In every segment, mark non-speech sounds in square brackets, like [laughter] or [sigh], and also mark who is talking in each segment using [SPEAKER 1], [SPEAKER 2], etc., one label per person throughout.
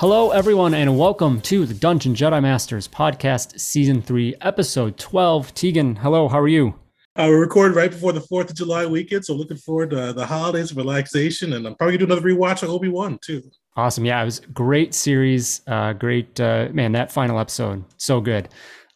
[SPEAKER 1] Hello, everyone, and welcome to the Dungeon Jedi Masters podcast, season three, episode 12. Tegan, hello, how are you?
[SPEAKER 2] Uh, we're recording right before the 4th of July weekend, so looking forward to the holidays, relaxation, and I'm probably going to do another rewatch of Obi Wan, too.
[SPEAKER 1] Awesome. Yeah, it was a great series. Uh, great, uh, man, that final episode, so good.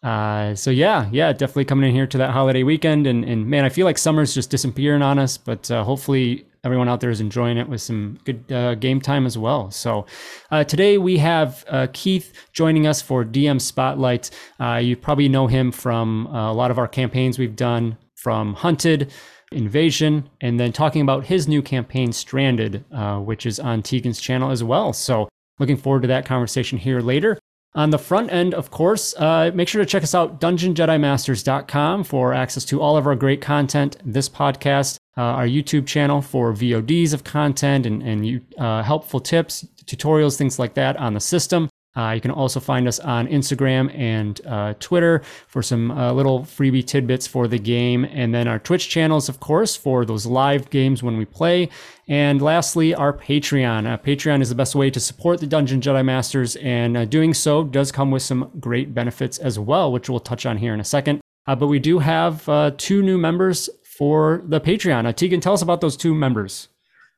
[SPEAKER 1] Uh, so yeah, yeah, definitely coming in here to that holiday weekend, and and man, I feel like summer's just disappearing on us, but uh, hopefully everyone out there is enjoying it with some good uh, game time as well. So uh, today we have uh, Keith joining us for DM Spotlight. Uh, you probably know him from uh, a lot of our campaigns we've done from Hunted. Invasion, and then talking about his new campaign, Stranded, uh, which is on Tegan's channel as well. So, looking forward to that conversation here later. On the front end, of course, uh, make sure to check us out, dungeonjedimasters.com, for access to all of our great content, this podcast, uh, our YouTube channel for VODs of content and, and uh, helpful tips, tutorials, things like that on the system. Uh, you can also find us on Instagram and uh, Twitter for some uh, little freebie tidbits for the game. And then our Twitch channels, of course, for those live games when we play. And lastly, our Patreon. Uh, Patreon is the best way to support the Dungeon Jedi Masters, and uh, doing so does come with some great benefits as well, which we'll touch on here in a second. Uh, but we do have two new members for the Patreon. Tegan, tell us about those two members.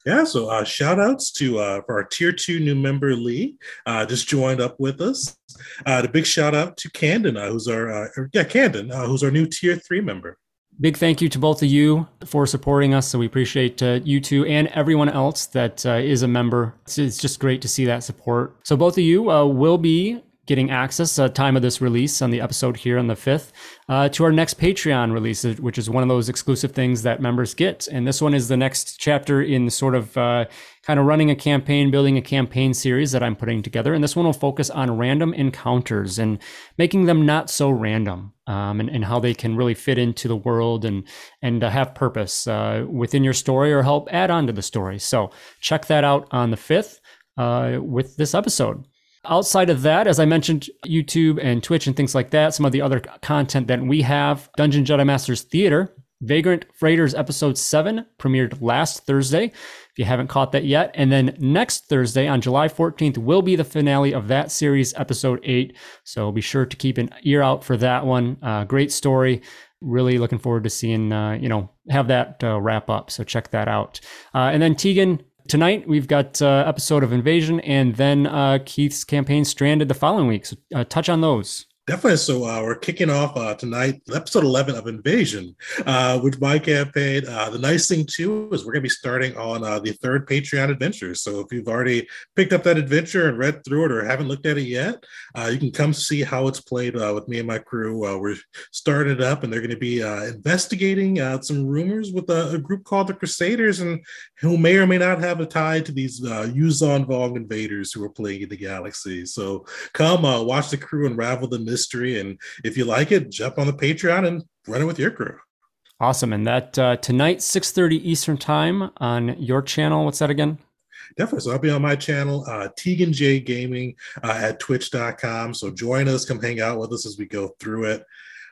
[SPEAKER 2] Yeah, so uh, shout outs to uh, our tier two new member Lee, uh, just joined up with us. Uh, the big shout out to Candon, uh, who's our uh, yeah Candon, uh, who's our new tier three member.
[SPEAKER 1] Big thank you to both of you for supporting us. So we appreciate uh, you two and everyone else that uh, is a member. It's, it's, just great to see that support. So both of you will be getting access uh, time of this release on the episode here on the 5th uh, to our next patreon release which is one of those exclusive things that members get. And this one is the next chapter in sort of uh, kind of running a campaign building a campaign series that i'm putting together. And this one will focus on random encounters and making them not so random um, and, and how they can really fit into the world and and uh, have purpose uh, within your story or help add on to the story. So check that out on the 5th uh, with this episode Outside of that, as I mentioned, YouTube and Twitch and things like that, some of the other content that we have, Dungeon Jedi Masters Theater, Vagrant Freighters episode 7 premiered last Thursday. If you haven't caught that yet. And then next Thursday on July 14th will be the finale of that series, episode 8. So be sure to keep an ear out for that one. Uh, great story. Really looking forward to seeing, uh, you know, have that uh, wrap up. So check that out. Uh, and then Tegan, tonight we've got uh, episode of Invasion and then uh, Keith's campaign Stranded the following week. So uh, touch on those.
[SPEAKER 2] Definitely. So uh, we're kicking off uh, tonight, episode 11 of Invasion, uh, with my campaign. Uh, the nice thing, too, is we're going to be starting on uh, the third Patreon adventure. So if you've already picked up that adventure and read through it or haven't looked at it yet, uh, you can come see how it's played with me and my crew. we're starting it up, and they're going to be investigating some rumors with a, a, group called the Crusaders, and who may or may not have a tie to these uh, Yuuzhan Vong invaders who are playing in the galaxy. So come watch the crew unravel the mystery. History and if you like it, jump on the Patreon and run it with your crew.
[SPEAKER 1] Awesome. And that uh, tonight, 6.30 Eastern time on your channel. What's that again?
[SPEAKER 2] Definitely. So I'll be on my channel, uh, Tegan J Gaming uh, at twitch.com. So join us, come hang out with us as we go through it.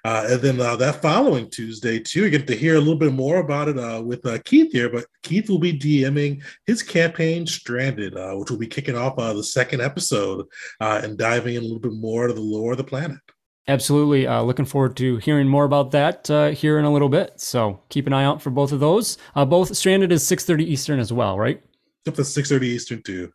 [SPEAKER 2] Uh, and then uh, that following Tuesday, too, you get to hear a little bit more about it uh, with uh, Keith here. But Keith will be DMing his campaign Stranded, uh, which will be kicking off uh, the second episode and diving in a little bit more to the lore of the planet.
[SPEAKER 1] Absolutely. looking forward to hearing more about that here in a little bit. So keep an eye out for both of those. both Stranded is 6.30 Eastern as well, right?
[SPEAKER 2] Up to 6.30 Eastern, too.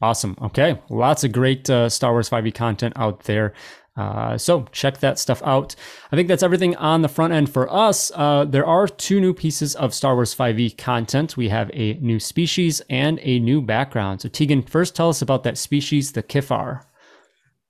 [SPEAKER 1] Awesome. Okay. Lots of great uh, Star Wars 5e content out there. Uh, so check that stuff out. I think that's everything on the front end for us. Uh, there are two new pieces of Star Wars 5e content. We have a new species and a new background. So Tegan, first tell us about that species, the Kiffar.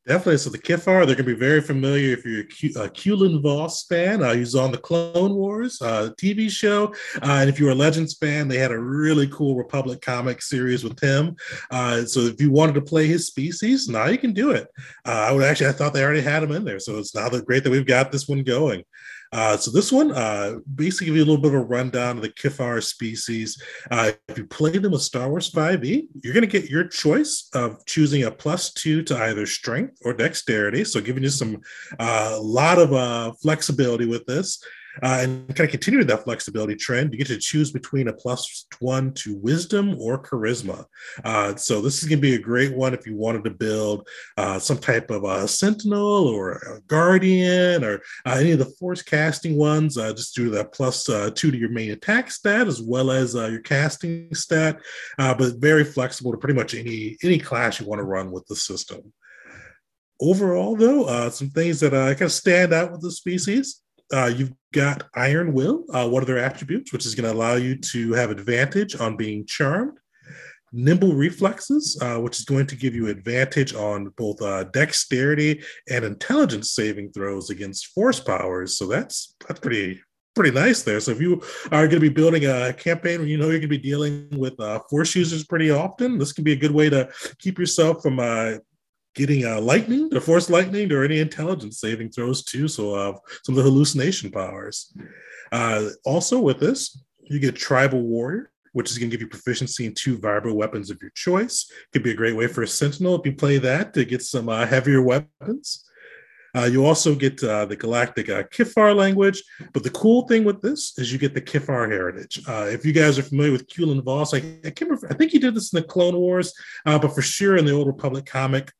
[SPEAKER 2] Definitely. So the Kiffar, they're going to be very familiar if you're a, Quinlan Vos fan. Uh, he's on the Clone Wars uh, TV show. Uh, and if you're a Legends fan, they had a really cool Republic comic series with him. Uh, so if you wanted to play his species, now you can do it. Uh, I would actually, I thought they already had him in there. So it's now great that we've got this one going. Uh, so this one uh, basically give you a little bit of a rundown of the Kiffar species. Uh, if you play them with Star Wars 5e, you're going to get your choice of choosing a plus two to either strength or dexterity. So giving you some a uh, lot of uh, flexibility with this. Uh, and kind of continuing that flexibility trend, you get to choose between a plus one to wisdom or charisma. Uh, so this is going to be a great one if you wanted to build uh, some type of a sentinel or a guardian or uh, any of the force casting ones. Uh, just do that plus uh, two to your main attack stat as well as your casting stat, but very flexible to pretty much any any class you want to run with the system overall, though, some things that kind of stand out with the species. Uh, you've got Iron Will, uh, one of their attributes, which is going to allow you to have advantage on being charmed. Nimble reflexes, uh, which is going to give you advantage on both uh, dexterity and intelligence saving throws against force powers. So that's that's pretty pretty nice there. So if you are going to be building a campaign where you know you're going to be dealing with uh, force users pretty often, this can be a good way to keep yourself from uh, getting uh, lightning or force lightning or any intelligence saving throws too. So uh, some of the hallucination powers. Uh, also with this, you get tribal warrior, which is going to give you proficiency in two vibro weapons of your choice. Could be a great way for a sentinel if you play that to get some uh, heavier weapons. Uh, you also get uh, the galactic uh, Kiffar language, but the cool thing with this is you get the Kiffar heritage. Uh, if you guys are familiar with Quinlan Vos, I, I, remember, I think he did this in the Clone Wars, uh, but for sure in the Old Republic comic,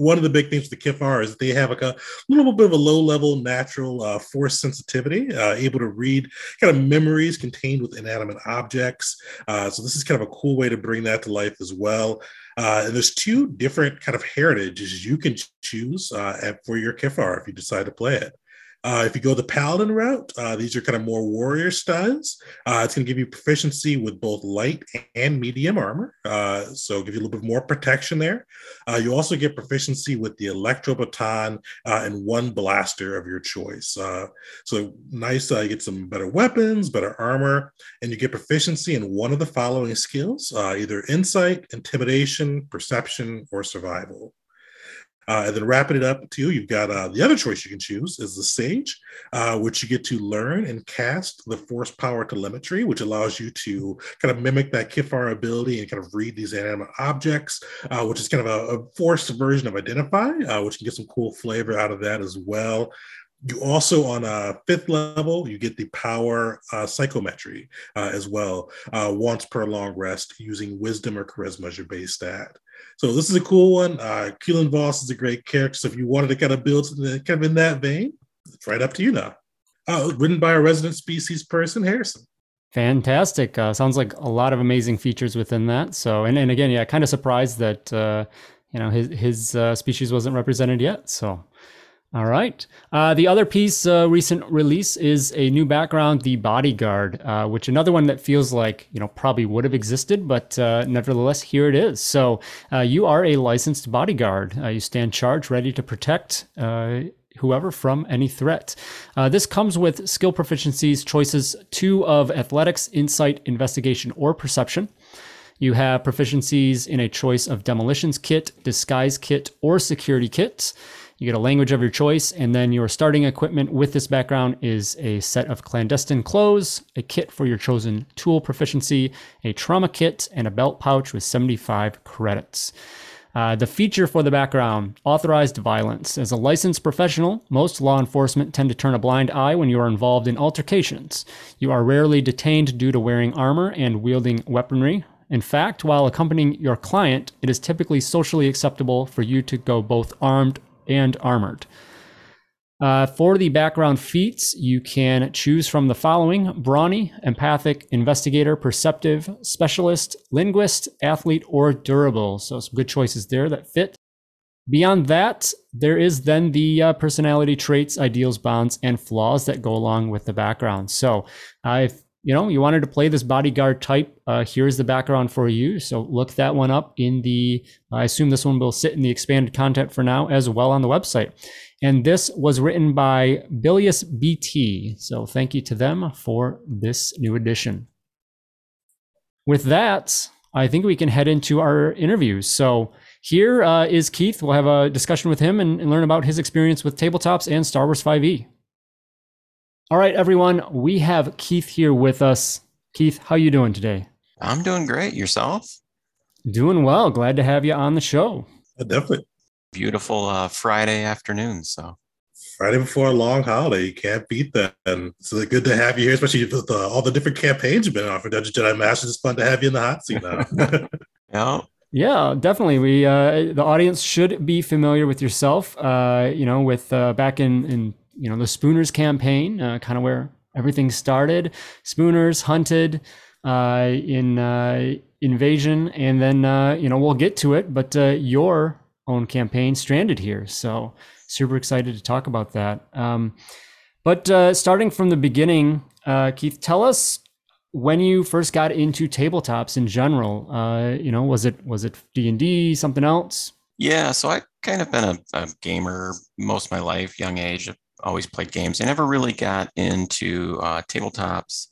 [SPEAKER 2] one of the big things with the Kiffar is they have like a little bit of a low level natural uh, force sensitivity, uh, able to read kind of memories contained with inanimate objects. Uh, so this is kind of a cool way to bring that to life as well. Uh, and there's two different kind of heritages you can choose uh, for your Kiffar if you decide to play it. Uh, if you go the paladin route, uh, these are kind of more warrior styles. Uh, it's going to give you proficiency with both light and medium armor, uh, so give you a little bit more protection there. Uh, you also get proficiency with the electro baton uh, and one blaster of your choice. so nice, you get some better weapons, better armor, and you get proficiency in one of the following skills: either insight, intimidation, perception, or survival. Uh, and then wrapping it up to you, you've got uh, the other choice you can choose is the Sage, uh, which you get to learn and cast the Force Power Telemetry, which allows you to kind of mimic that Kiffar ability and kind of read these inanimate objects, uh, which is kind of a, a forced version of Identify, uh, which can get some cool flavor out of that as well. You also, on a fifth level, you get the power uh, psychometry uh, as well, uh, once per long rest, using wisdom or charisma as your base stat. So this is a cool one. Uh, Quinlan Vos is a great character. So if you wanted to kind of build something kind of in that vein, it's right up to you now. Uh, written by a resident species person, Harrison.
[SPEAKER 1] Fantastic. Uh, sounds like a lot of amazing features within that. So, and, and again, yeah, kind of surprised that, uh, you know, his, his uh, species wasn't represented yet. So all right. Uh, the other piece, uh, recent release, is a new background, the Bodyguard, uh, which another one that feels like you know probably would have existed, but uh, nevertheless here it is. So uh, you are a licensed bodyguard. Uh, you stand charged, ready to protect whoever from any threat. this comes with skill proficiencies, choices two of athletics, insight, investigation, or perception. You have proficiencies in a choice of demolitions kit, disguise kit, or security kit. You get a language of your choice, and then your starting equipment with this background is a set of clandestine clothes, a kit for your chosen tool proficiency, a trauma kit, and a belt pouch with 75 credits. Uh, the feature for the background authorized violence. As a licensed professional, most law enforcement tend to turn a blind eye when you are involved in altercations. You are rarely detained due to wearing armor and wielding weaponry. In fact, while accompanying your client, it is typically socially acceptable for you to go both armed and armored. Uh, for the background feats, you can choose from the following brawny, empathic, investigator, perceptive, specialist, linguist, athlete, or durable. So, some good choices there that fit. Beyond that, there is then the uh, personality traits, ideals, bonds, and flaws that go along with the background. So, uh, if you know, you wanted to play this bodyguard type, uh, here's the background for you. So look that one up in the, I assume this one will sit in the expanded content for now as well on the website. And this was written by Bilius BT. So thank you to them for this new edition. With that, I think we can head into our interviews. So here uh, is Keith. We'll have a discussion with him and, and learn about his experience with tabletops and Star Wars 5e. All right, everyone, we have Keith here with us. Keith, how you doing today?
[SPEAKER 3] I'm doing great. Yourself?
[SPEAKER 1] Doing well. Glad to have you on the show.
[SPEAKER 2] Uh, definitely.
[SPEAKER 3] Beautiful uh, Friday afternoon. So
[SPEAKER 2] Friday before a long holiday, you can't beat that. And it's so good to have you here, especially with the, all the different campaigns you've been on for Dungeon Jedi Masters. It's fun to have you in the hot seat now. [laughs]
[SPEAKER 3] yeah.
[SPEAKER 1] Yeah, definitely. We uh, the audience should be familiar with yourself. Uh, you know, with uh, back in in you know the Spooners campaign, uh, kind of where everything started. Spooners hunted uh, in uh, Invasion, and then uh, you know we'll get to it. But uh, your own campaign, Stranded, here, so super excited to talk about that. Um, but uh, starting from the beginning, Keith, tell us when you first got into tabletops in general. you know, was it was it D and D, something else?
[SPEAKER 3] Yeah, so I kind of been a, a, gamer most of my life, young age, always played games. I never really got into uh, tabletops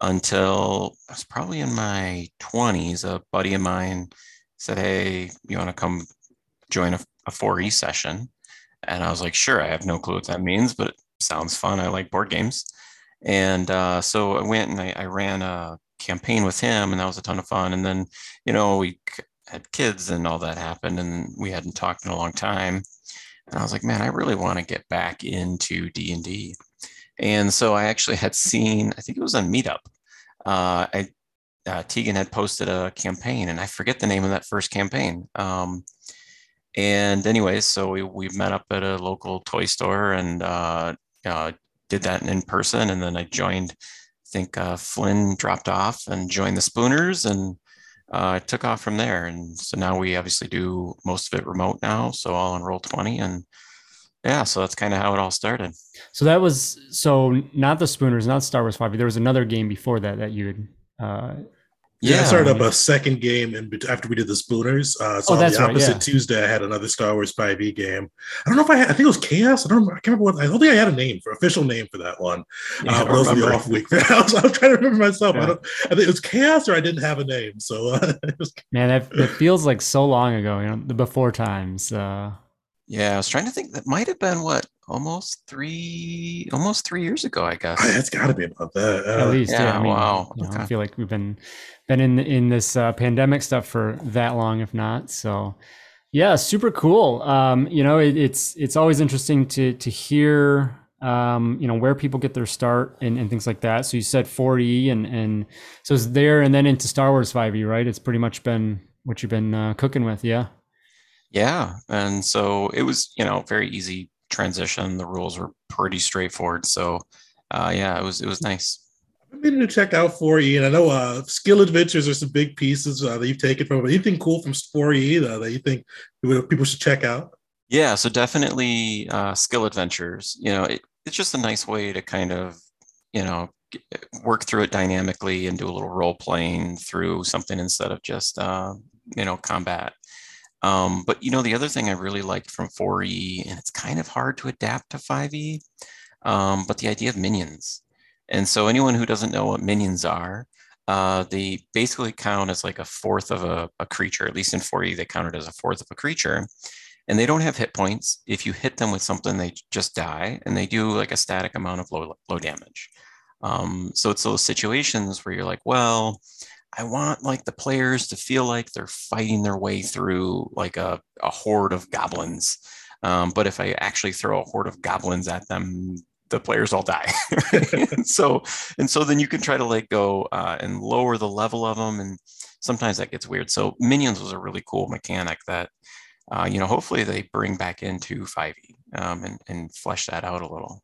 [SPEAKER 3] until I was probably in my 20s. A buddy of mine said, Hey, you want to come join a, a 4E session? And I was like, Sure, I have no clue what that means, but it sounds fun. I like board games. And uh, so I went and I, I ran a campaign with him, and that was a ton of fun. And then, you know, we had kids and all that happened, and we hadn't talked in a long time and I was like, man, I really want to get back into D and D. And so I actually had seen, I think it was on Meetup. Uh, I, uh, Tegan had posted a campaign, and I forget the name of that first campaign. Um, and anyways, so we we met up at a local toy store and uh, uh, did that in person. And then I joined. I think uh, Flynn dropped off and joined the Spooners, and uh, it took off from there. And so now we obviously do most of it remote now. So all on Roll20 and yeah, so that's kind of how it all started.
[SPEAKER 1] So that was so not the Spooners, not Star Wars 5. There was another game before that that you had. Uh,
[SPEAKER 2] yeah, I started up a second game and after we did the Spooners. Uh, so oh, that's on the opposite right, yeah. Tuesday, I had another Star Wars 5e game. I don't know if I had, I think it was Chaos. I don't I can't remember what, I don't think I had a name for official name for that one. Yeah, uh, but it was the off week. I was, I was, trying to remember myself. Yeah. I, don't, I think it was Chaos or I didn't have a name. So, uh, [laughs]
[SPEAKER 1] was, man, that, that, feels like so long ago, you know, the before times. Uh,
[SPEAKER 3] yeah, I was trying to think. That might have been what almost three, almost three years ago, I guess.
[SPEAKER 2] It's got to be about that.
[SPEAKER 1] Uh, At least, yeah. yeah I mean, wow. You know, okay. I feel like we've been been in in this uh, pandemic stuff for that long, if not. So, yeah, super cool. Um, you know, it, it's it's always interesting to to hear. Um, you know where people get their start and, and things like that. So you said 4E and and so it's there and then into Star Wars 5E, right? It's pretty much been what you've been uh, cooking with, yeah.
[SPEAKER 3] Yeah, and so it was you know very easy transition. The rules were pretty straightforward. So uh, yeah, it was it was nice.
[SPEAKER 2] I've been to check out 4E, and I know uh, skill adventures are some big pieces uh, that you've taken from. Anything cool from 4E that you think people should check out?
[SPEAKER 3] Yeah, so definitely uh, skill adventures. You know, it, it's just a nice way to kind of, you know, work through it dynamically and do a little role playing through something instead of just, uh, you know, combat. Um, but you know, the other thing I really liked from 4E, and it's kind of hard to adapt to 5E, um, but the idea of minions. And so anyone who doesn't know what minions are, uh, they basically count as like a fourth of a, a creature, at least in 4E, they count it as a fourth of a creature. And they don't have hit points. If you hit them with something, they just die, and they do like a static amount of low, low damage. Um, so it's those situations where you're like, well, I want like the players to feel like they're fighting their way through like a, a horde of goblins. Um, but if I actually throw a horde of goblins at them, the players all die. and [laughs] [laughs] so and so then you can try to like go uh, and lower the level of them, and sometimes that gets weird. So minions was a really cool mechanic that uh, you know hopefully they bring back into 5e um, and and flesh that out a little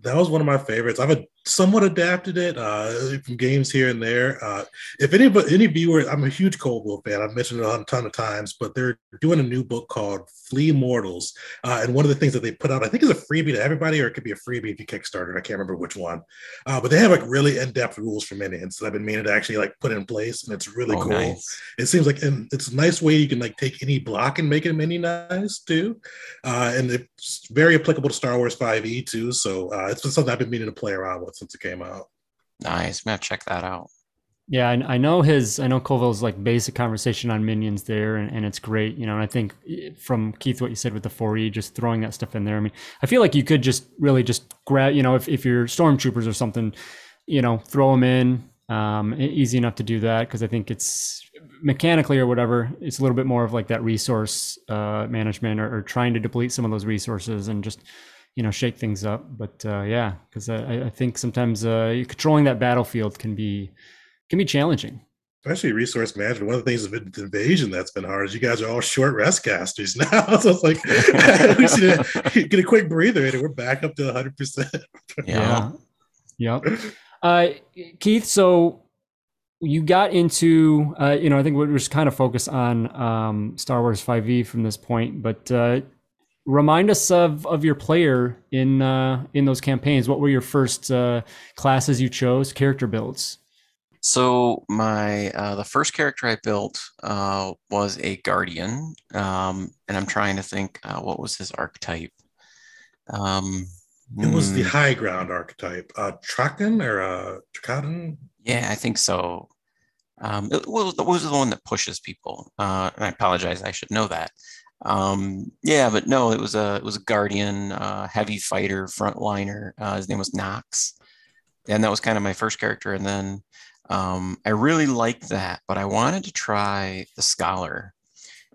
[SPEAKER 2] that was one of my favorites. I have a somewhat adapted it uh, from games here and there. Uh, if any any viewer, I'm a huge Colville fan. I've mentioned it a ton of times, but they're doing a new book called Flee Mortals, uh, and one of the things that they put out, I think, is a freebie to everybody, or it could be a freebie if you Kickstarter. I can't remember which one, uh, but they have like really in depth rules for minions that I've been meaning to actually like put in place, and it's really oh, cool. Nice. It seems like and it's a nice way you can like take any block and make it minionize too, uh, and it's very applicable to Star Wars 5e too. So uh, it's been something I've been meaning to play around with since it came out.
[SPEAKER 3] Nice. I'm gonna check that out.
[SPEAKER 1] Yeah, I, I know his. I know Colville's like basic conversation on minions there, and, and it's great. You know, and I think eh, from Keith, what you said with the 4E, just throwing that stuff in there. I mean, I feel like you could just really just grab. You know, if if you're stormtroopers or something, you know, throw them in. Um, easy enough to do that because I think it's mechanically or whatever. It's a little bit more of like that resource uh, management or, or trying to deplete some of those resources and just you know shake things up. But uh, yeah, because I, I, think sometimes uh, controlling that battlefield can be can be challenging.
[SPEAKER 2] Especially resource management. One of the things of invasion that's been hard is you guys are all short rest casters [laughs] now. [laughs] so it's like [laughs] we should get a quick breather and we're back up to 100. percent
[SPEAKER 1] Yeah. Yep. Uh, Keith, so you got into uh, you know i think we're just kind of focused on um, star wars 5e from this point but uh, remind us of of your player in uh, in those campaigns. What were your first uh, classes you chose? Character builds.
[SPEAKER 3] So my uh, the first character I built uh, was a guardian, um, and I'm trying to think uh, what was his archetype. Um,
[SPEAKER 2] it was the hmm. high ground archetype, uh, Trakan or uh, Trakadan.
[SPEAKER 3] Yeah, I think so. Um, it was, it was the one that pushes people. Uh, and I apologize, I should know that. Um, yeah, but no, it was a it was a guardian, uh, heavy fighter, frontliner. Uh, his name was Knox, and that was kind of my first character. And then um, I really liked that, but I wanted to try the scholar,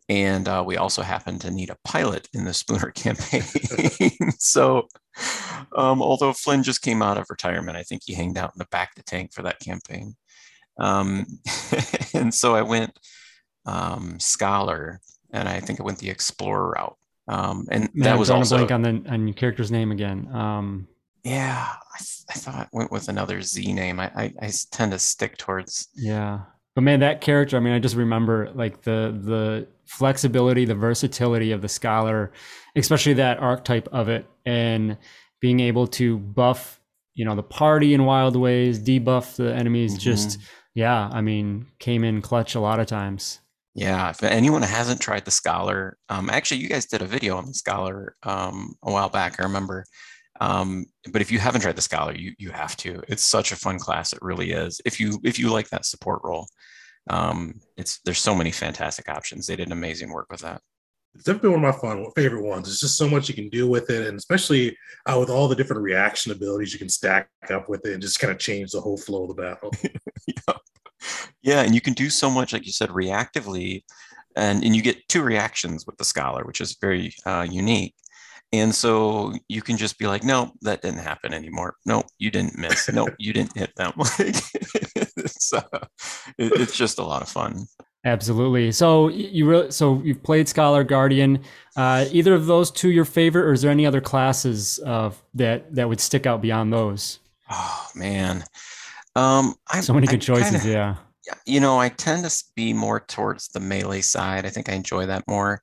[SPEAKER 3] and uh, we also happened to need a pilot in the Spooner [laughs] campaign. [laughs] so, um, although Flynn just came out of retirement, I think he hanged out in the back of the tank for that campaign. Um, [laughs] and so I went um, scholar and I think it went the explorer route. Um, and Man, that was
[SPEAKER 1] I'm
[SPEAKER 3] also
[SPEAKER 1] a blank on the on your character's name again. Um,
[SPEAKER 3] yeah, I, I thought it went with another Z name. I, I, I tend to stick towards.
[SPEAKER 1] Yeah, but man, that character. I mean, I just remember like the the flexibility, the versatility of the scholar, especially that archetype of it, and being able to buff, you know, the party in wild ways, debuff the enemies. Mm-hmm. Just yeah, I mean, came in clutch a lot of times.
[SPEAKER 3] Yeah, if anyone hasn't tried the Scholar, um, actually, you guys did a video on the Scholar um, a while back. I remember. Um, but if you haven't tried the Scholar, you you have to. It's such a fun class. It really is. If you if you like that support role, um, it's there's so many fantastic options. They did amazing work with that.
[SPEAKER 2] It's definitely one of my fun favorite ones. It's just so much you can do with it, and especially uh, with all the different reaction abilities you can stack up with it, and just kind of change the whole flow of the battle. [laughs]
[SPEAKER 3] yeah, and you can do so much, like you said, reactively, and and you get two reactions with the scholar, which is very uh, unique. And so you can just be like, no, that didn't happen anymore. No, you didn't miss. No, [laughs] you didn't hit them. it's, uh, it, it's just a lot of fun.
[SPEAKER 1] Absolutely. So you really, so you've played Scholar Guardian. Uh, either of those two your favorite, or is there any other classes of that that would stick out beyond those?
[SPEAKER 3] Oh man, um,
[SPEAKER 1] I, so many good I choices. Kinda, yeah.
[SPEAKER 3] You know, I tend to be more towards the melee side. I think I enjoy that more.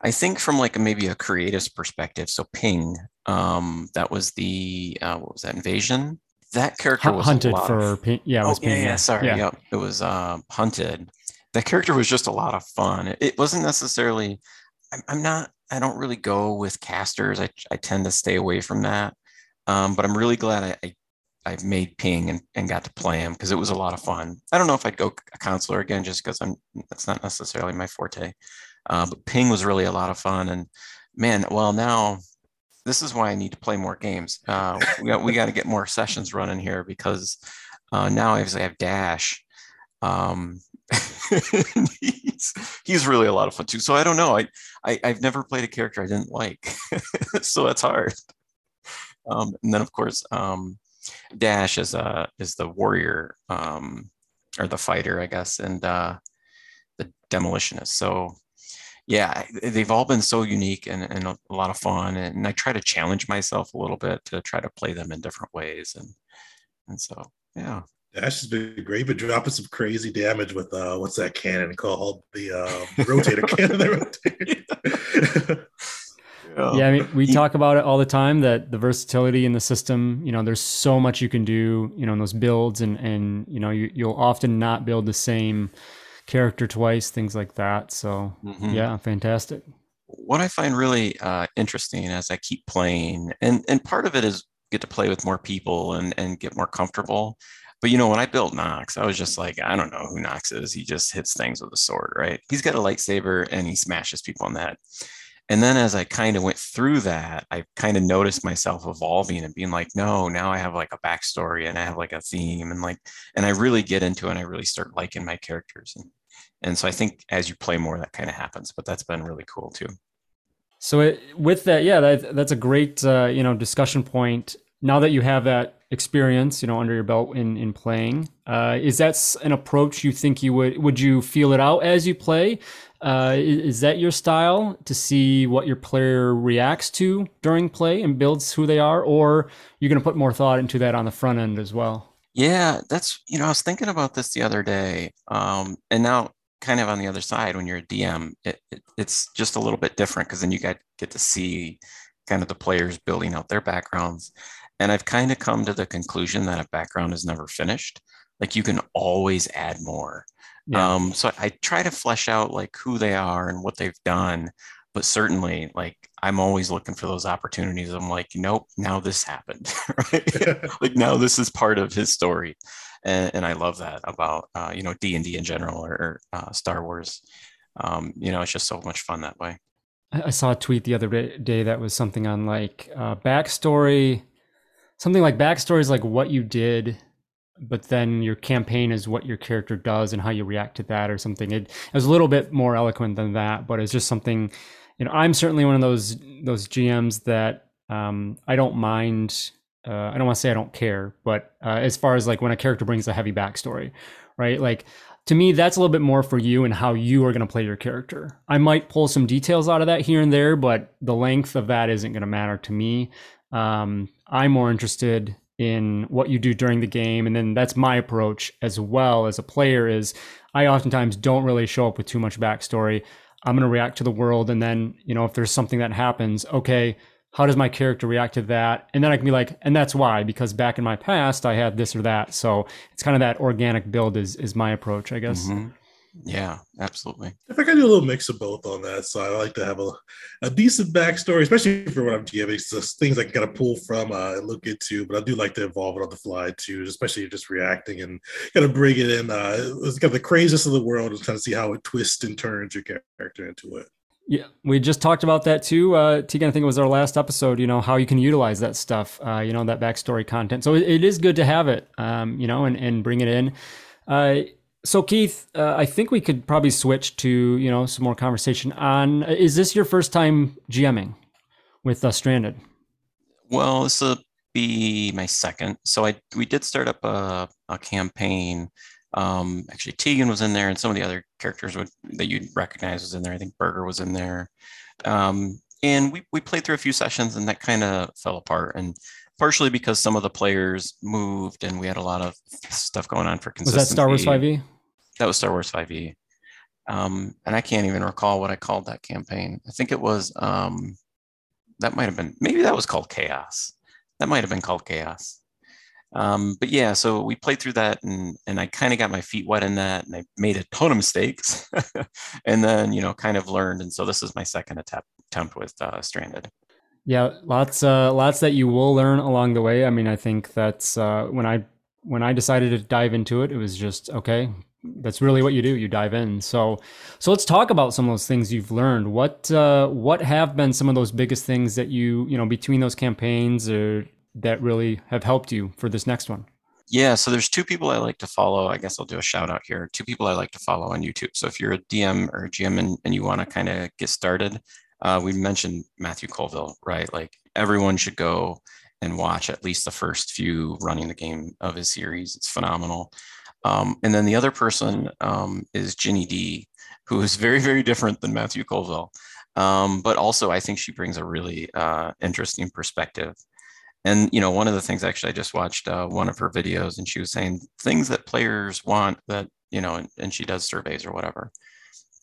[SPEAKER 3] I think from like maybe a creative perspective. So Ping, um, that was the uh, what was that invasion? That character H- was
[SPEAKER 1] hunted for of, Ping. Yeah, it was
[SPEAKER 3] oh, Ping. Yeah, yeah, sorry. Yeah. Yep, it was uh, hunted. That character was just a lot of fun. It, it wasn't necessarily. I'm, I'm, not. I don't really go with casters. I I tend to stay away from that. Um, but I'm really glad I, I I've made ping and, and got to play him because it was a lot of fun. I don't know if I'd go a counselor again just because I'm that's not necessarily my forte. Uh, but ping was really a lot of fun. And man, well now this is why I need to play more games. Uh, we got we got to get more sessions running here because uh, now obviously I have Dash. Um, [laughs] he's he's really a lot of fun too. So I don't know. I, I I've never played a character I didn't like, [laughs] so that's hard. Um, and then of course um, Dash is a is the warrior um, or the fighter, I guess, and uh, the demolitionist. So yeah, they've all been so unique and, and a lot of fun. And I try to challenge myself a little bit to try to play them in different ways. And And so, yeah.
[SPEAKER 2] Dash has been great. But dropping some crazy damage with uh, what's that cannon called? The uh, rotator [laughs]
[SPEAKER 1] cannon. [laughs] [laughs] Yeah. yeah, I mean, we talk about it all the time that the versatility in the system, you know, there's so much you can do, you know, in those builds and and you know, you, you'll often not build the same character twice, things like that. So, mm-hmm. yeah, fantastic.
[SPEAKER 3] What I find really uh, interesting as I keep playing, and and part of it is get to play with more people and and get more comfortable. But you know, when I built Knox, I was just like, I don't know who Knox is. He just hits things with a sword, right? He's got a lightsaber and he smashes people on that. And then as I kind of went through that, I kind of noticed myself evolving and being like, no, now I have like a backstory and I have like a theme and like, and I really get into it and I really start liking my characters. And, and so I think as you play more, that kind of happens, but that's been really cool too.
[SPEAKER 1] So it, with that, yeah, that, that's a great, uh, you know, discussion point. Now that you have that experience, you know, under your belt in in playing. Uh, is that an approach you think you would would you feel it out as you play? Uh, is, that your style to see what your player reacts to during play and builds who they are, or you're going to put more thought into that on the front end as well?
[SPEAKER 3] Yeah, that's you know I was thinking about this the other day, um, and now kind of on the other side when you're a DM, it, it, it's just a little bit different because then you get get to see kind of the players building out their backgrounds and I've kind of come to the conclusion that a background is never finished. Like you can always add more. Yeah. Um, so I try to flesh out like who they are and what they've done. But certainly, like I'm always looking for those opportunities. I'm like, nope, now this happened, [laughs] right? [laughs] like now this is part of his story, and, and I love that about uh, you know D and D in general or, or uh, Star Wars. Um, you know, it's just so much fun that way.
[SPEAKER 1] I saw a tweet the other day that was something on like uh, backstory something like backstory is like what you did but then your campaign is what your character does and how you react to that or something. It, it was a little bit more eloquent than that but it's just something you know i'm certainly one of those those gms that um, i don't mind uh, i don't want to say i don't care but uh, as far as like when a character brings a heavy backstory right? Like to me that's a little bit more for you and how you are going to play your character. I might pull some details out of that here and there but the length of that isn't going to matter to me. Um, I'm more interested in what you do during the game. And then that's my approach as well as a player is I oftentimes don't really show up with too much backstory. I'm going to react to the world. And then, you know, if there's something that happens, okay, how does my character react to that? And then I can be like, and that's why, because back in my past, I had this or that. So it's kind of that organic build is, is my approach, I guess. Mm-hmm.
[SPEAKER 3] Yeah, absolutely.
[SPEAKER 2] I think I do a little mix of both on that. So I like to have a, a decent backstory, especially for what I'm giving. So things I can kind of pull from uh, and look into, but I do like to evolve it on the fly too, especially just reacting and kind of bring it in. Uh, it's kind of the craziest of the world and kind of see how it twists and turns your character into it.
[SPEAKER 1] Yeah, we just talked about that too. Uh, Tegan, I think it was our last episode. You know how you can utilize that stuff. Uh, you know that backstory content. So it, it is good to have it. Um, you know, and and bring it in. Uh, so Keith, uh, I think we could probably switch to you know some more conversation on. Is this your first time GMing with uh, Stranded?
[SPEAKER 3] Well, this will be my second. So I we did start up a, a campaign. Um, actually, Tegan was in there, and some of the other characters would, that you'd recognize was in there. I think Burger was in there, um, and we we played through a few sessions, and that kind of fell apart. And partially because some of the players moved, and we had a lot of stuff going on for consistency.
[SPEAKER 1] Was that Star Wars 5e?
[SPEAKER 3] That was Star Wars 5e. Um, and I can't even recall what I called that campaign. I think it was um, that might have been maybe that was called Chaos. That might have been called Chaos. Um, but yeah, so we played through that, and and I kind of got my feet wet in that, and I made a ton of mistakes, [laughs] and then you know kind of learned, and so this is my second attempt attempt with uh, Stranded.
[SPEAKER 1] Yeah, lots uh, lots that you will learn along the way. I mean, I think that's uh, when I when I decided to dive into it, it was just okay that's really what you do. You dive in. So, so let's talk about some of those things you've learned. What uh, what have been some of those biggest things that you you know between those campaigns or that really have helped you for this next one?
[SPEAKER 3] Yeah, so there's two people I like to follow. I guess I'll do a shout out here. Two people I like to follow on YouTube. So if you're a DM or a GM and, and you want to kind of get started, uh, we mentioned Matthew Colville, right? Like everyone should go and watch at least the first few running the game of his series. It's phenomenal. Um, and then the other person um, is Ginny Di, who is very, very different than Matthew Colville. Um, but also, I think she brings a really uh, interesting perspective. and you know one of the things actually i just watched uh, one of her videos and she was saying things that players want that you know and, and she does surveys or whatever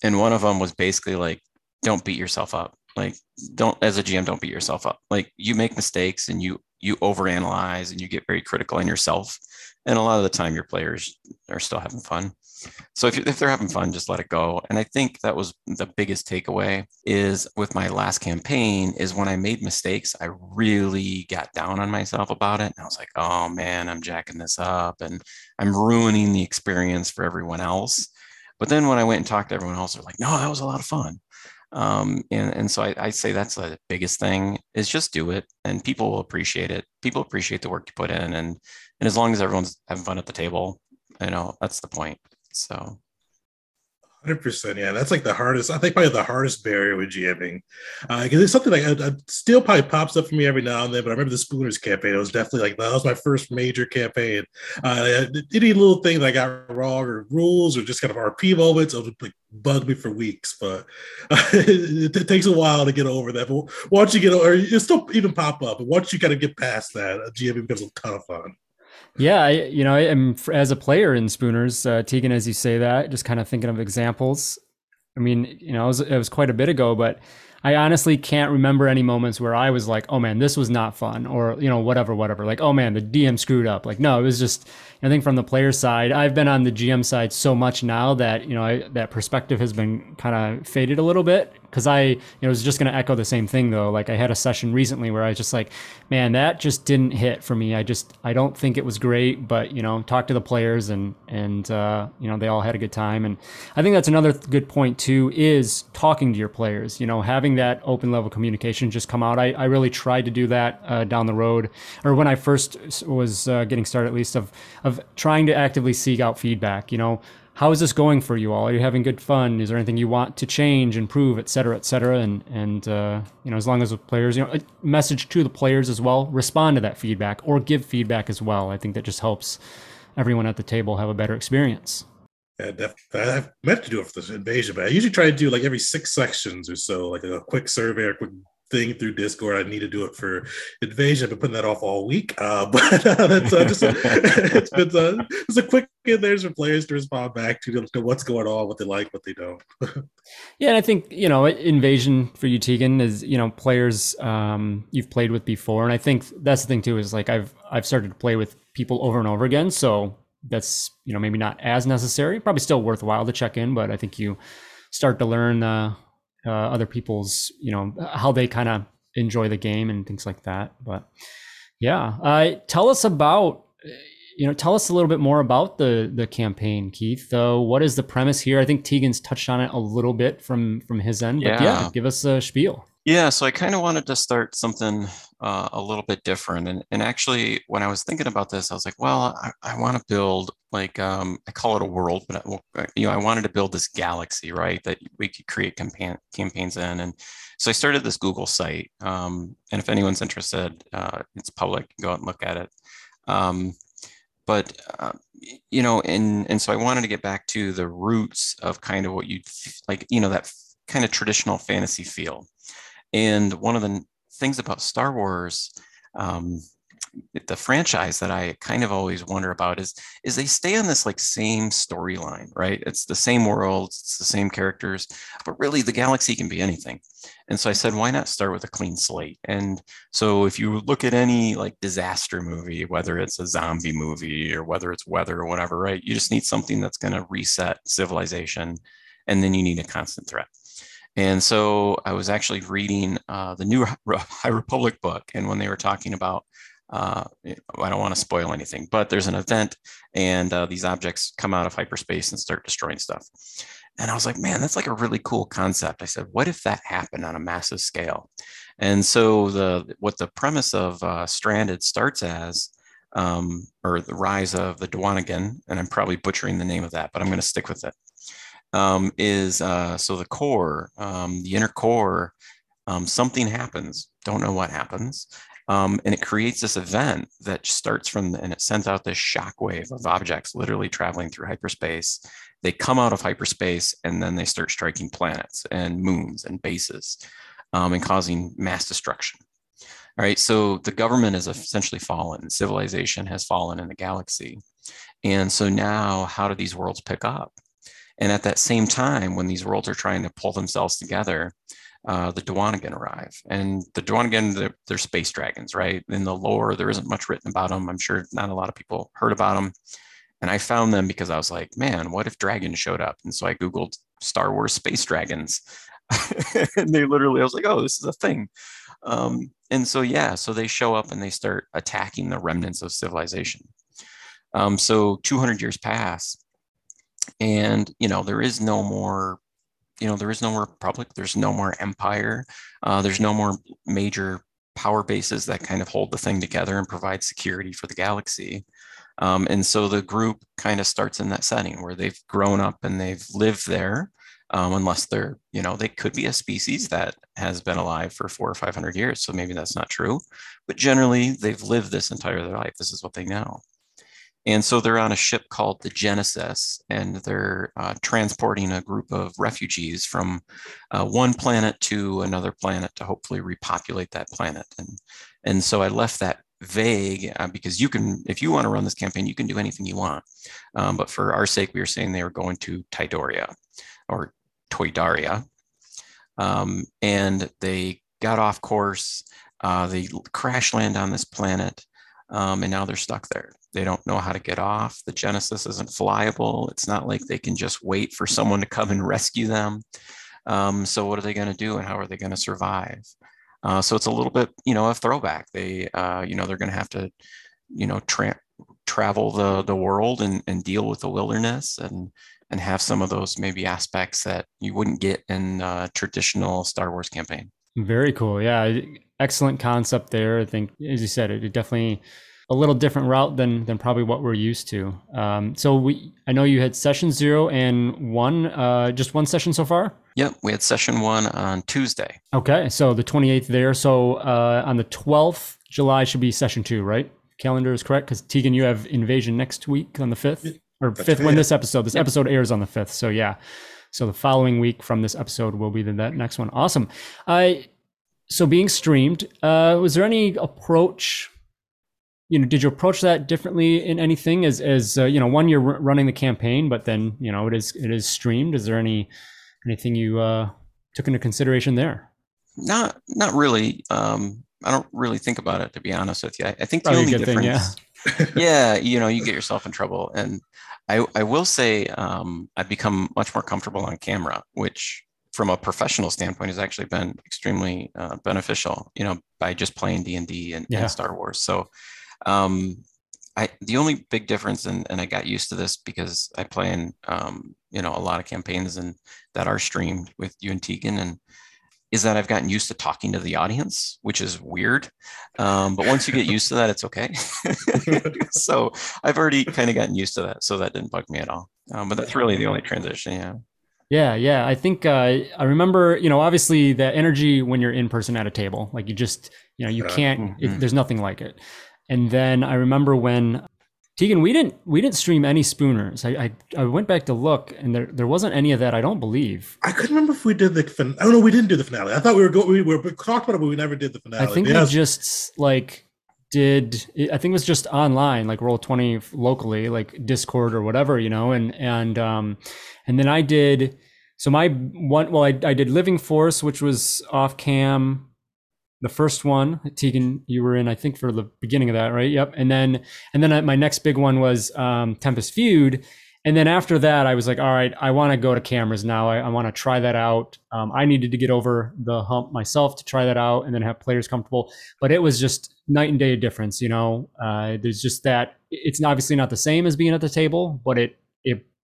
[SPEAKER 3] and one of them was basically like don't beat yourself up like don't as a gm don't beat yourself up. Like you make mistakes and you you overanalyze and you get very critical on yourself. And a lot of the time your players are still having fun. So if, if they're having fun just let it go. And i think that was the biggest takeaway is with my last campaign is when i made mistakes i really got down on myself about it. And i was like oh man i'm jacking this up and i'm ruining the experience for everyone else. But then when i went and talked to everyone else they're like no that was a lot of fun um, and, and so I, I say that's the biggest thing is just do it and people will appreciate it. People appreciate the work you put in and and as long as everyone's having fun at the table you know that's the point. So
[SPEAKER 2] Hundred percent, yeah. That's like the hardest. I think probably the hardest barrier with GMing, because uh, it's something like I, I, still probably pops up for me every now and then. But I remember the Spooners campaign. It was definitely like that was my first major campaign. Uh, any little thing that I got wrong, or rules, or just kind of RP moments, it would like bug me for weeks. But uh, [laughs] it, it, takes a while to get over that. But once you get over, it still even pop up. But once you kind of get past that, GMing becomes a ton of fun.
[SPEAKER 1] Yeah, I, you know, I'm as a player in Spooners, uh, Tegan, as you say that, just kind of thinking of examples. I mean, you know, it was, it was quite a bit ago, but I honestly can't remember any moments where I was like, "Oh man, this was not fun," or you know, whatever, whatever. Like, "Oh man, the DM screwed up." Like, no, it was just. I think from the player side, I've been on the GM side so much now that you know I, that perspective has been kind of faded a little bit because I you know was just going to echo the same thing though. Like I had a session recently where I was just like, man, that just didn't hit for me. I just I don't think it was great, but you know, talk to the players and and uh, you know they all had a good time, and I think that's another good point too is talking to your players. You know, having that open level communication just come out. I I really tried to do that uh, down the road or when I first was uh, getting started at least of of trying to actively seek out feedback. You know how is this going for you all? Are you having good fun? Is there anything you want to change, improve, et cetera, et cetera? And and uh, you know, as long as the players, you know, message to the players as well, respond to that feedback or give feedback as well. I think that just helps everyone at the table have a better experience.
[SPEAKER 2] Yeah, definitely. I've meant to do it for this invasion, but I usually try to do like every six sections or so, like a quick survey or quick thing through Discord. I need to do it for Invasion. I've been putting that off all week, uh, [laughs] but uh, that's uh, just [laughs] it's been uh, it's a quick in there's for players to respond back to, to what's going on, what they like, what they don't. [laughs]
[SPEAKER 1] yeah, and I think you know Invasion for you, Tegan, is you know players um, you've played with before, and I think that's the thing too is like I've I've started to play with people over and over again, so that's you know maybe not as necessary, probably still worthwhile to check in, but I think you start to learn uh, uh, other people's, you know, how they kind of enjoy the game and things like that. But yeah, uh, tell us about, you know, tell us a little bit more about the the campaign, Keith. Uh, what is the premise here? I think Tegan's touched on it a little bit from from his end, but yeah, yeah give us a spiel.
[SPEAKER 3] Yeah, so I kind of wanted to start something uh, a little bit different. And, and actually, when I was thinking about this, I was like, well, I, I want to build like, um, I call it a world, but I, you know, I wanted to build this galaxy, right? That we could create campaign, campaigns in. And so I started this Google site. Um, and if anyone's interested, uh, it's public, go out and look at it. Um, but, uh, you know, and, and so I wanted to get back to the roots of kind of what you'd like, you know, that kind of traditional fantasy feel. And one of the things about Star Wars, um, the franchise that I kind of always wonder about is is they stay on this like same storyline, right? It's the same world, it's the same characters, but really the galaxy can be anything. And so I said, why not start with a clean slate? And so if you look at any like disaster movie, whether it's a zombie movie or whether it's weather or whatever, right? You just need something that's going to reset civilization, and then you need a constant threat. And so I was actually reading uh, the new [laughs] High Republic book, and when they were talking about, uh, I don't want to spoil anything, but there's an event, and uh, these objects come out of hyperspace and start destroying stuff. And I was like, man, that's like a really cool concept. I said, what if that happened on a massive scale? And so the what the premise of uh, Stranded starts as, um, or the rise of the Dwanigan, and I'm probably butchering the name of that, but I'm going to stick with it um, is uh, so the core, um, the inner core, um, something happens. Don't know what happens. Um, and it creates this event that starts from, and it sends out this shockwave of objects literally traveling through hyperspace. They come out of hyperspace and then they start striking planets and moons and bases um, and causing mass destruction. All right, so the government is essentially fallen, civilization has fallen in the galaxy. And so now, how do these worlds pick up? And at that same time, when these worlds are trying to pull themselves together, uh, the Duanagan arrive. And the Duanagan, they're, they're, space dragons, right? In the lore, there isn't much written about them. I'm sure not a lot of people heard about them. And I found them because I was like, man, what if dragons showed up? And so I Googled Star Wars space dragons. [laughs] and they literally, I was like, oh, this is a thing. Um, and so yeah so they show up and they start attacking the remnants of civilization um, so 200 years pass and you know there is no more you know there is no more republic there's no more empire uh, there's no more major power bases that kind of hold the thing together and provide security for the galaxy um, and so the group kind of starts in that setting where they've grown up and they've lived there um, unless they're, you know, they could be a species that has been alive for four or 500 years. So maybe that's not true. But generally, they've lived this entire life. This is what they know. And so they're on a ship called the Genesis, and they're uh, transporting a group of refugees from uh, one planet to another planet to hopefully repopulate that planet. And, and so I left that vague uh, because you can, if you want to run this campaign, you can do anything you want. Um, but for our sake, we were saying they were going to Tidoria or Toydaria. Um, and they got off course. Uh, they crash land on this planet, um, and now they're stuck there. They don't know how to get off. The Genesis isn't flyable. It's not like they can just wait for someone to come and rescue them. Um, so what are they going to do, and how are they going to survive? Uh, so it's a little bit, you know, a throwback. They, uh, you know, they're going to have to, you know, tra- travel the the world and, and deal with the wilderness and and have some of those maybe aspects that you wouldn't get in a traditional Star Wars campaign.
[SPEAKER 1] Very cool. Yeah, excellent concept there. I think, as you said, it, definitely a little different route than than probably what we're used to. Um, so we, I know you had session zero and one, uh, just one session so far.
[SPEAKER 3] Yep, we had session one on Tuesday.
[SPEAKER 1] Okay, so the 28th there. So uh, on the 12th, July should be session two, right? Calendar is correct because Tegan, you have Invasion next week on the 5th or fifth when this episode this episode airs on the fifth. So yeah, so the following week from this episode will be the that next one. Awesome. I so being streamed. Uh, was there any approach? You know, did you approach that differently in anything? As as uh, you know, one you're r- running the campaign, but then you know it is it is streamed. Is there any anything you uh, took into consideration there?
[SPEAKER 3] Not not really. Um, I don't really think about it to be honest with you. I, I think the Probably only difference. Thing, yeah [laughs] yeah, you know, you get yourself in trouble. And I, I will say um, I've become much more comfortable on camera, which from a professional standpoint has actually been extremely uh, beneficial, you know, by just playing D&D and, yeah. and Star Wars. So um, I, the only big difference, and, and I got used to this because I play in, um, you know, a lot of campaigns and that are streamed with you and Tegan. And is that I've gotten used to talking to the audience, which is weird. Um, but once you get used to that, it's okay. [laughs] so I've already kind of gotten used to that. So that didn't bug me at all. Um, but that's really the only transition. Yeah.
[SPEAKER 1] Yeah, yeah. I think uh, I remember, you know, obviously the energy when you're in person at a table, like you just, you know, you can't. Mm-hmm. It, there's nothing like it. And then I remember when Tegan, we didn't we didn't stream any spooners. I, I, I went back to look, and there there wasn't any of that. I don't believe.
[SPEAKER 2] I couldn't remember if we did the. Fin- oh no, we didn't do the finale. I thought we were going. We were we talked about it, but we never did the finale.
[SPEAKER 1] I think yes. we just like did. I think it was just online, like roll twenty locally, like Discord or whatever, you know. And and um, and then I did. So my one, well, I I did Living Force, which was off cam the first one tegan you were in i think for the beginning of that right? Yep. And then and then my next big one was um, tempest feud. And then after that i was like all right i want to go to cameras now. I, I want to try that out. Um, i needed to get over the hump myself to try that out and then have players comfortable. But it was just night and day difference you know? Uh, there's just that it's obviously not the same as being at the table but it it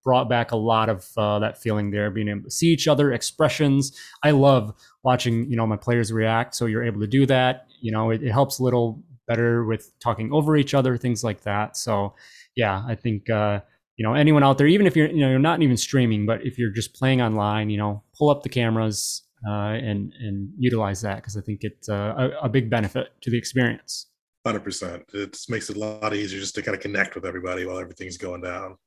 [SPEAKER 1] brought back a lot of uh, that feeling there, being able to see each other, expressions. I love watching, you know, my players react. So you're able to do that. You know, it, it helps a little better with talking over each other, things like that. So yeah, I think, uh, you know, anyone out there, even if you're, you know, you're not even streaming, but if you're just playing online, you know, pull up the cameras uh, and and utilize that because I think it's uh, a, a big benefit to the experience.
[SPEAKER 2] Hundred percent. It makes it a lot easier just to kind of connect with everybody while everything's going down.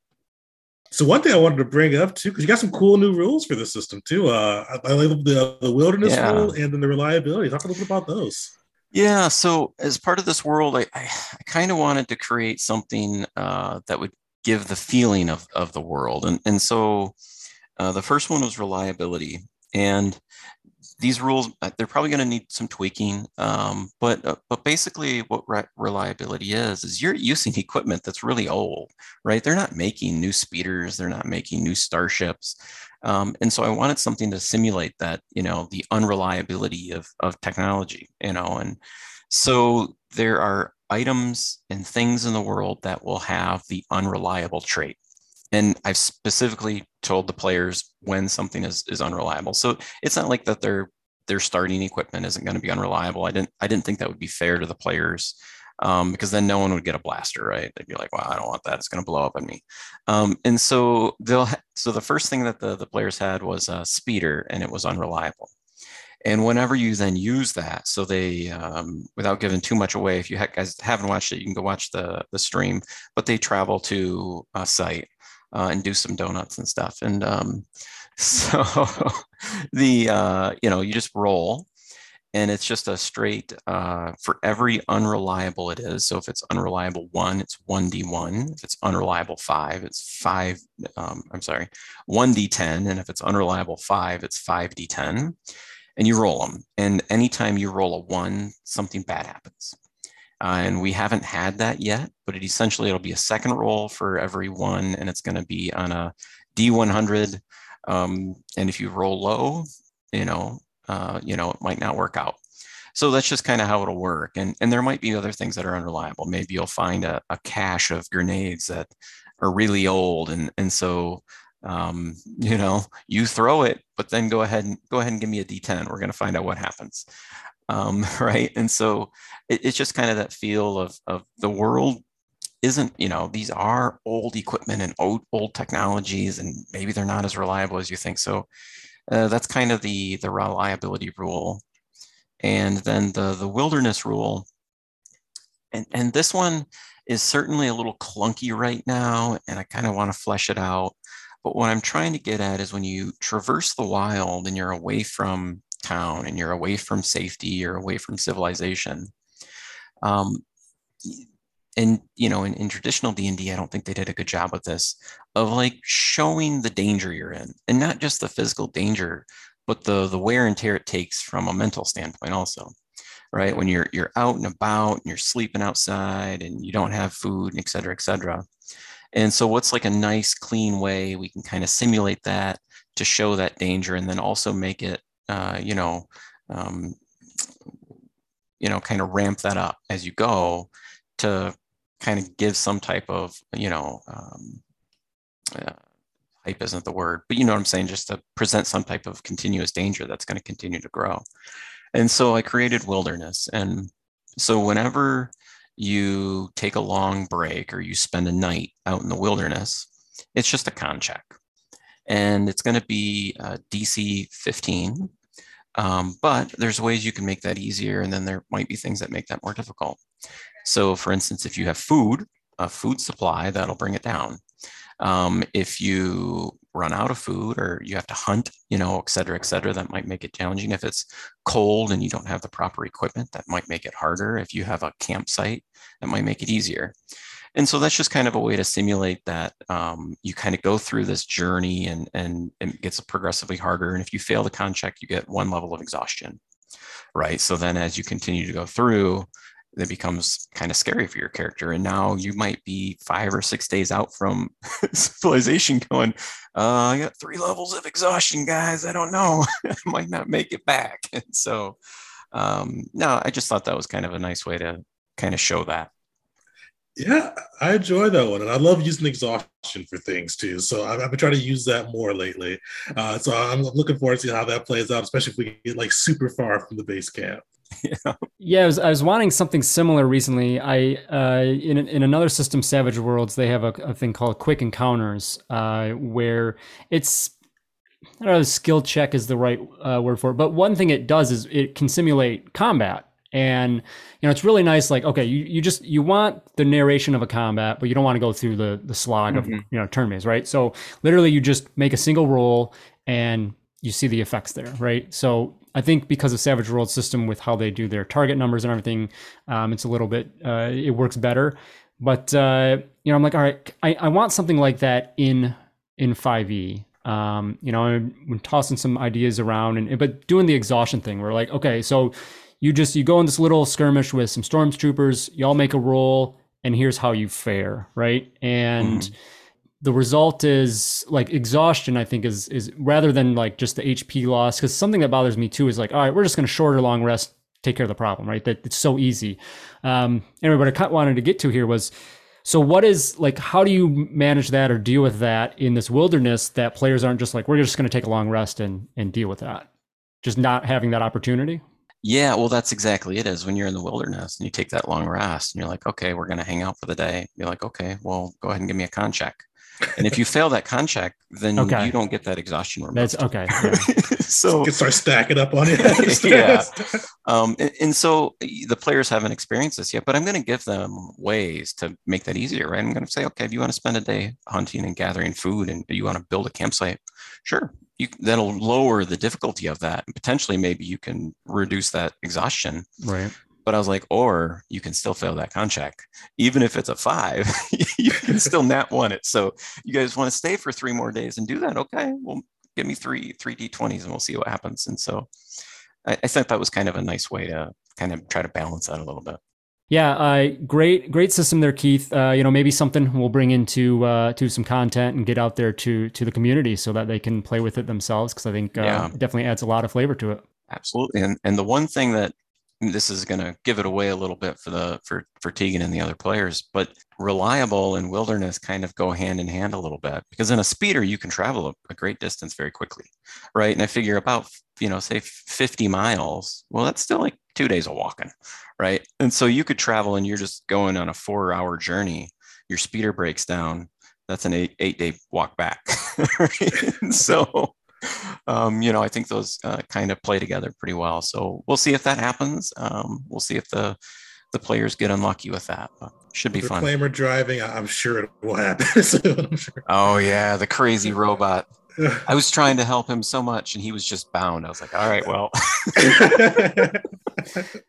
[SPEAKER 2] So one thing I wanted to bring up too, because you got some cool new rules for the system too. Uh, I, I like the the wilderness yeah. rule and then the reliability. Talk a little bit about those.
[SPEAKER 3] Yeah, so as part of this world, I, I, I kind of wanted to create something uh, that would give the feeling of, of the world. And, and so uh, the first one was reliability. And these rules uh, they're probably going to need some tweaking um, but uh, but basically what re- reliability is is you're using equipment that's really old right? They're not making new speeders they're not making new starships um, and so i wanted something to simulate that you know the unreliability of of technology you know and so there are items and things in the world that will have the unreliable trait and I've specifically told the players when something is, is unreliable. So it's not like that their their starting equipment isn't going to be unreliable. I didn't I didn't think that would be fair to the players um, because then no one would get a blaster, right? They'd be like, "Well, I don't want that; it's going to blow up on me." Um, and so they'll ha- so the first thing that the the players had was a speeder, and it was unreliable. And whenever you then use that, so they, um, without giving too much away, if you ha- guys haven't watched it, you can go watch the the stream. But they travel to a site uh, and do some donuts and stuff. And um, [laughs] so the uh, you know you just roll, and it's just a straight uh, for every unreliable it is. So if it's unreliable one, it's one d one. If it's unreliable five, it's five. Um, I'm sorry, one d ten. And if it's unreliable five, it's five d ten. And you roll them. And anytime you roll a one, something bad happens. Uh, and we haven't had that yet, but it essentially it'll be a second roll for every one, and it's going to be on a D100. Um, and if you roll low, you know, uh, you know, it might not work out. So that's just kind of how it'll work. And and there might be other things that are unreliable. Maybe you'll find a, a cache of grenades that are really old, and and so um, [laughs] you know, you throw it, but then go ahead and go ahead and give me a D10. We're going to find out what happens um, [laughs] right? And so it, it's just kind of that feel of of the world isn't you know these are old equipment and old, old technologies and maybe they're not as reliable as you think. So uh, that's kind of the the reliability rule. And then the the wilderness rule. And and this one is certainly a little clunky right now and i kind of want to flesh it out. But what i'm trying to get at is when you traverse the wild and you're away from town and you're away from safety, you're away from civilization. Um, and you know, in, in traditional D and D, I don't think they did a good job with this of like showing the danger you're in, and not just the physical danger, but the the wear and tear it takes from a mental standpoint also right when you're you're out and about and you're sleeping outside and you don't have food and et cetera et cetera and so what's like a nice clean way we can kind of simulate that to show that danger and then also make it uh, you know, um, you know, kind of ramp that up as you go to kind of give some type of, you know, um, uh, hype isn't the word, but you know what I'm saying, just to present some type of continuous danger that's going to continue to grow. And so I created wilderness. And so whenever you take a long break or you spend a night out in the wilderness, it's just a con check. And it's going to be uh, DC 15. Um, but there's ways you can make that easier, and then there might be things that make that more difficult. So, for instance, if you have food, a food supply, that'll bring it down. Um, if you run out of food or you have to hunt, you know, et cetera, et cetera, that might make it challenging. If it's cold and you don't have the proper equipment, that might make it harder. If you have a campsite, that might make it easier. And so that's just kind of a way to simulate that um, you kind of go through this journey and, and, it gets progressively harder. And if you fail the con check, you get one level of exhaustion, right? So then as you continue to go through, it becomes kind of scary for your character. And now you might be five or six days out from [laughs] civilization going, uh, I got three levels of exhaustion, guys. I don't know. [laughs] I might not make it back. [laughs] And so, um, no, I just thought that was kind of a nice way to kind of show that.
[SPEAKER 2] Yeah, I enjoy that one, and I love using exhaustion for things too. So I've, I've been trying to use that more lately. Uh, so I'm looking forward to see how that plays out, especially if we get like super far from the base camp.
[SPEAKER 1] Yeah, yeah. I was, I was wanting something similar recently. I uh, in in another system, Savage Worlds, they have a, a thing called Quick Encounters, uh, where it's I don't know, skill check is the right uh, word for it. But one thing it does is it can simulate combat and you know it's really nice like okay you, you just you want the narration of a combat but you don't want to go through the the slog mm-hmm. of you know turn based right so literally you just make a single roll and you see the effects there right so I think because of Savage World system with how they do their target numbers and everything, um, it's a little bit uh, it works better. But uh, you know, I'm like, all right, I, I want something like that in in 5e. Um, you know, I'm tossing some ideas around and but doing the exhaustion thing. We're like, okay, so you just you go in this little skirmish with some stormtroopers, y'all make a roll, and here's how you fare, right? And mm-hmm. the result is like exhaustion. I think is is rather than like just the HP loss, because something that bothers me too is like, all right, we're just going to short shorter long rest, take care of the problem, right? That it's so easy. Um, anyway, what I kind of wanted to get to here was. So what is like how do you manage that or deal with that in this wilderness that players aren't just like we're just going to take a long rest and and deal with that. Just not having that opportunity?
[SPEAKER 3] Yeah, well, that's exactly it. Is when you're in the wilderness and you take that long rest, and you're like, okay, we're going to hang out for the day. You're like, okay, well, go ahead and give me a con check. And if you [laughs] fail that con check, then okay. you don't get that exhaustion removed.
[SPEAKER 1] That's okay. Yeah. [laughs]
[SPEAKER 2] so you can start stacking up on [laughs] it.
[SPEAKER 3] yeah. Um, and, and, so the players haven't experienced this yet, but I'm going to give them ways to make that easier, right? I'm going to say, okay, if you want to spend a day hunting and gathering food, and you want to build a campsite, sure, you that'll lower the difficulty of that. And potentially maybe you can reduce that exhaustion.
[SPEAKER 1] Right.
[SPEAKER 3] But i was like or you can still fail that con check even if it's a five [laughs] you can still not want it. So you guys want to stay for three more days and do that? Okay well give me three three d20s and we'll see what happens. And so I, I thought that was kind of a nice way to kind of try to balance that a little bit
[SPEAKER 1] yeah, uh, great, great system there, Keith. Uh, you know, maybe something we'll bring into uh, to some content and get out there to to the community so that they can play with it themselves. Because I think uh, yeah. it definitely adds a lot of flavor to it.
[SPEAKER 3] Absolutely, and and the one thing that this is going to give it away a little bit for the for for Tegan and the other players, but reliable and wilderness kind of go hand in hand a little bit because in a speeder you can travel a, a great distance very quickly, right? And I figure about you know say 50 miles, well that's still like two days of walking, right? And so you could travel and you're just going on a four hour journey. Your speeder breaks down. That's an eight eight day walk back. [laughs] right? so um, you know, I think those uh, kind of play together pretty well. So we'll see if that happens. Um, we'll see if the the players get unlucky with that. But should be fun.
[SPEAKER 2] Reclaimer driving, I'm sure it will happen [laughs] soon. Sure.
[SPEAKER 3] Oh yeah, the crazy robot. [laughs] I was trying to help him so much, and he was just bound. I was like, "All right, well."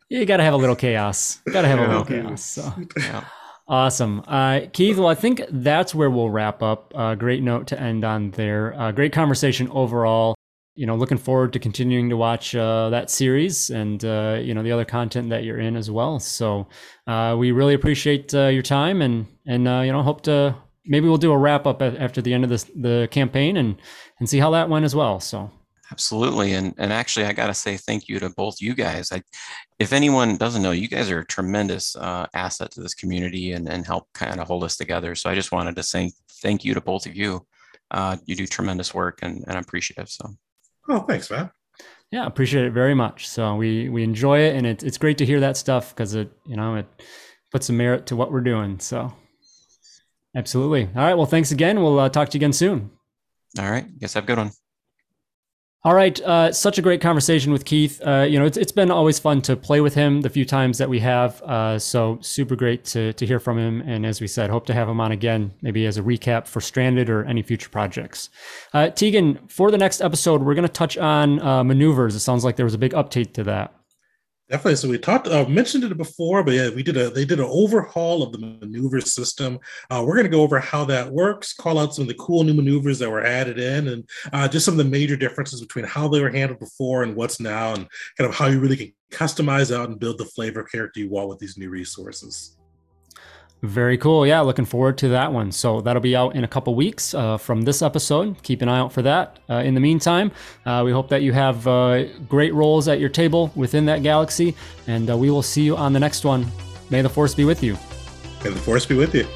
[SPEAKER 1] You got to have a little chaos. Got to have a little chaos. So. Yeah. Awesome. Uh, Keith, well, I think that's where we'll wrap up. Uh, great note to end on there. Uh, great conversation overall. You know, looking forward to continuing to watch uh, that series and, uh, you know, the other content that you're in as well. So uh, we really appreciate your time and, and you know, hope to maybe we'll do a wrap up after the end of this, the campaign and, and see how that went as well. So
[SPEAKER 3] Absolutely. And and actually I gotta say thank you to both you guys. I if anyone doesn't know, you guys are a tremendous uh, asset to this community and, and help kind of hold us together. So I just wanted to say thank you to both of you. Uh, you do tremendous work and, and I'm appreciative. So
[SPEAKER 2] oh thanks, man.
[SPEAKER 1] Yeah, appreciate it very much. So we we enjoy it and it, it's great to hear that stuff because it, you know, it puts some merit to what we're doing. So absolutely. All right. Well, thanks again. We'll uh, talk to you again soon.
[SPEAKER 3] All right. Guess have a good one.
[SPEAKER 1] All right, uh, such a great conversation with Keith. Uh, you know, it's, it's been always fun to play with him the few times that we have. Uh, so super great to to hear from him. And as we said, hope to have him on again, maybe as a recap for Stranded or any future projects. Uh, Tegan, for the next episode, we're going to touch on uh, maneuvers. It sounds like there was a big update to that.
[SPEAKER 2] Definitely. So we talked, uh, mentioned it before, but yeah, we did a they did an overhaul of the maneuver system. Uh, we're going to go over how that works, call out some of the cool new maneuvers that were added in, and uh, just some of the major differences between how they were handled before and what's now, and kind of how you really can customize out and build the flavor character you want with these new resources.
[SPEAKER 1] Very cool. Yeah, looking forward to that one. So that'll be out in a couple weeks uh, from this episode. Keep an eye out for that. Uh, in the meantime, uh, we hope that you have uh, great rolls at your table within that galaxy, and uh, we will see you on the next one. May the force be with you.
[SPEAKER 2] May the force be with you.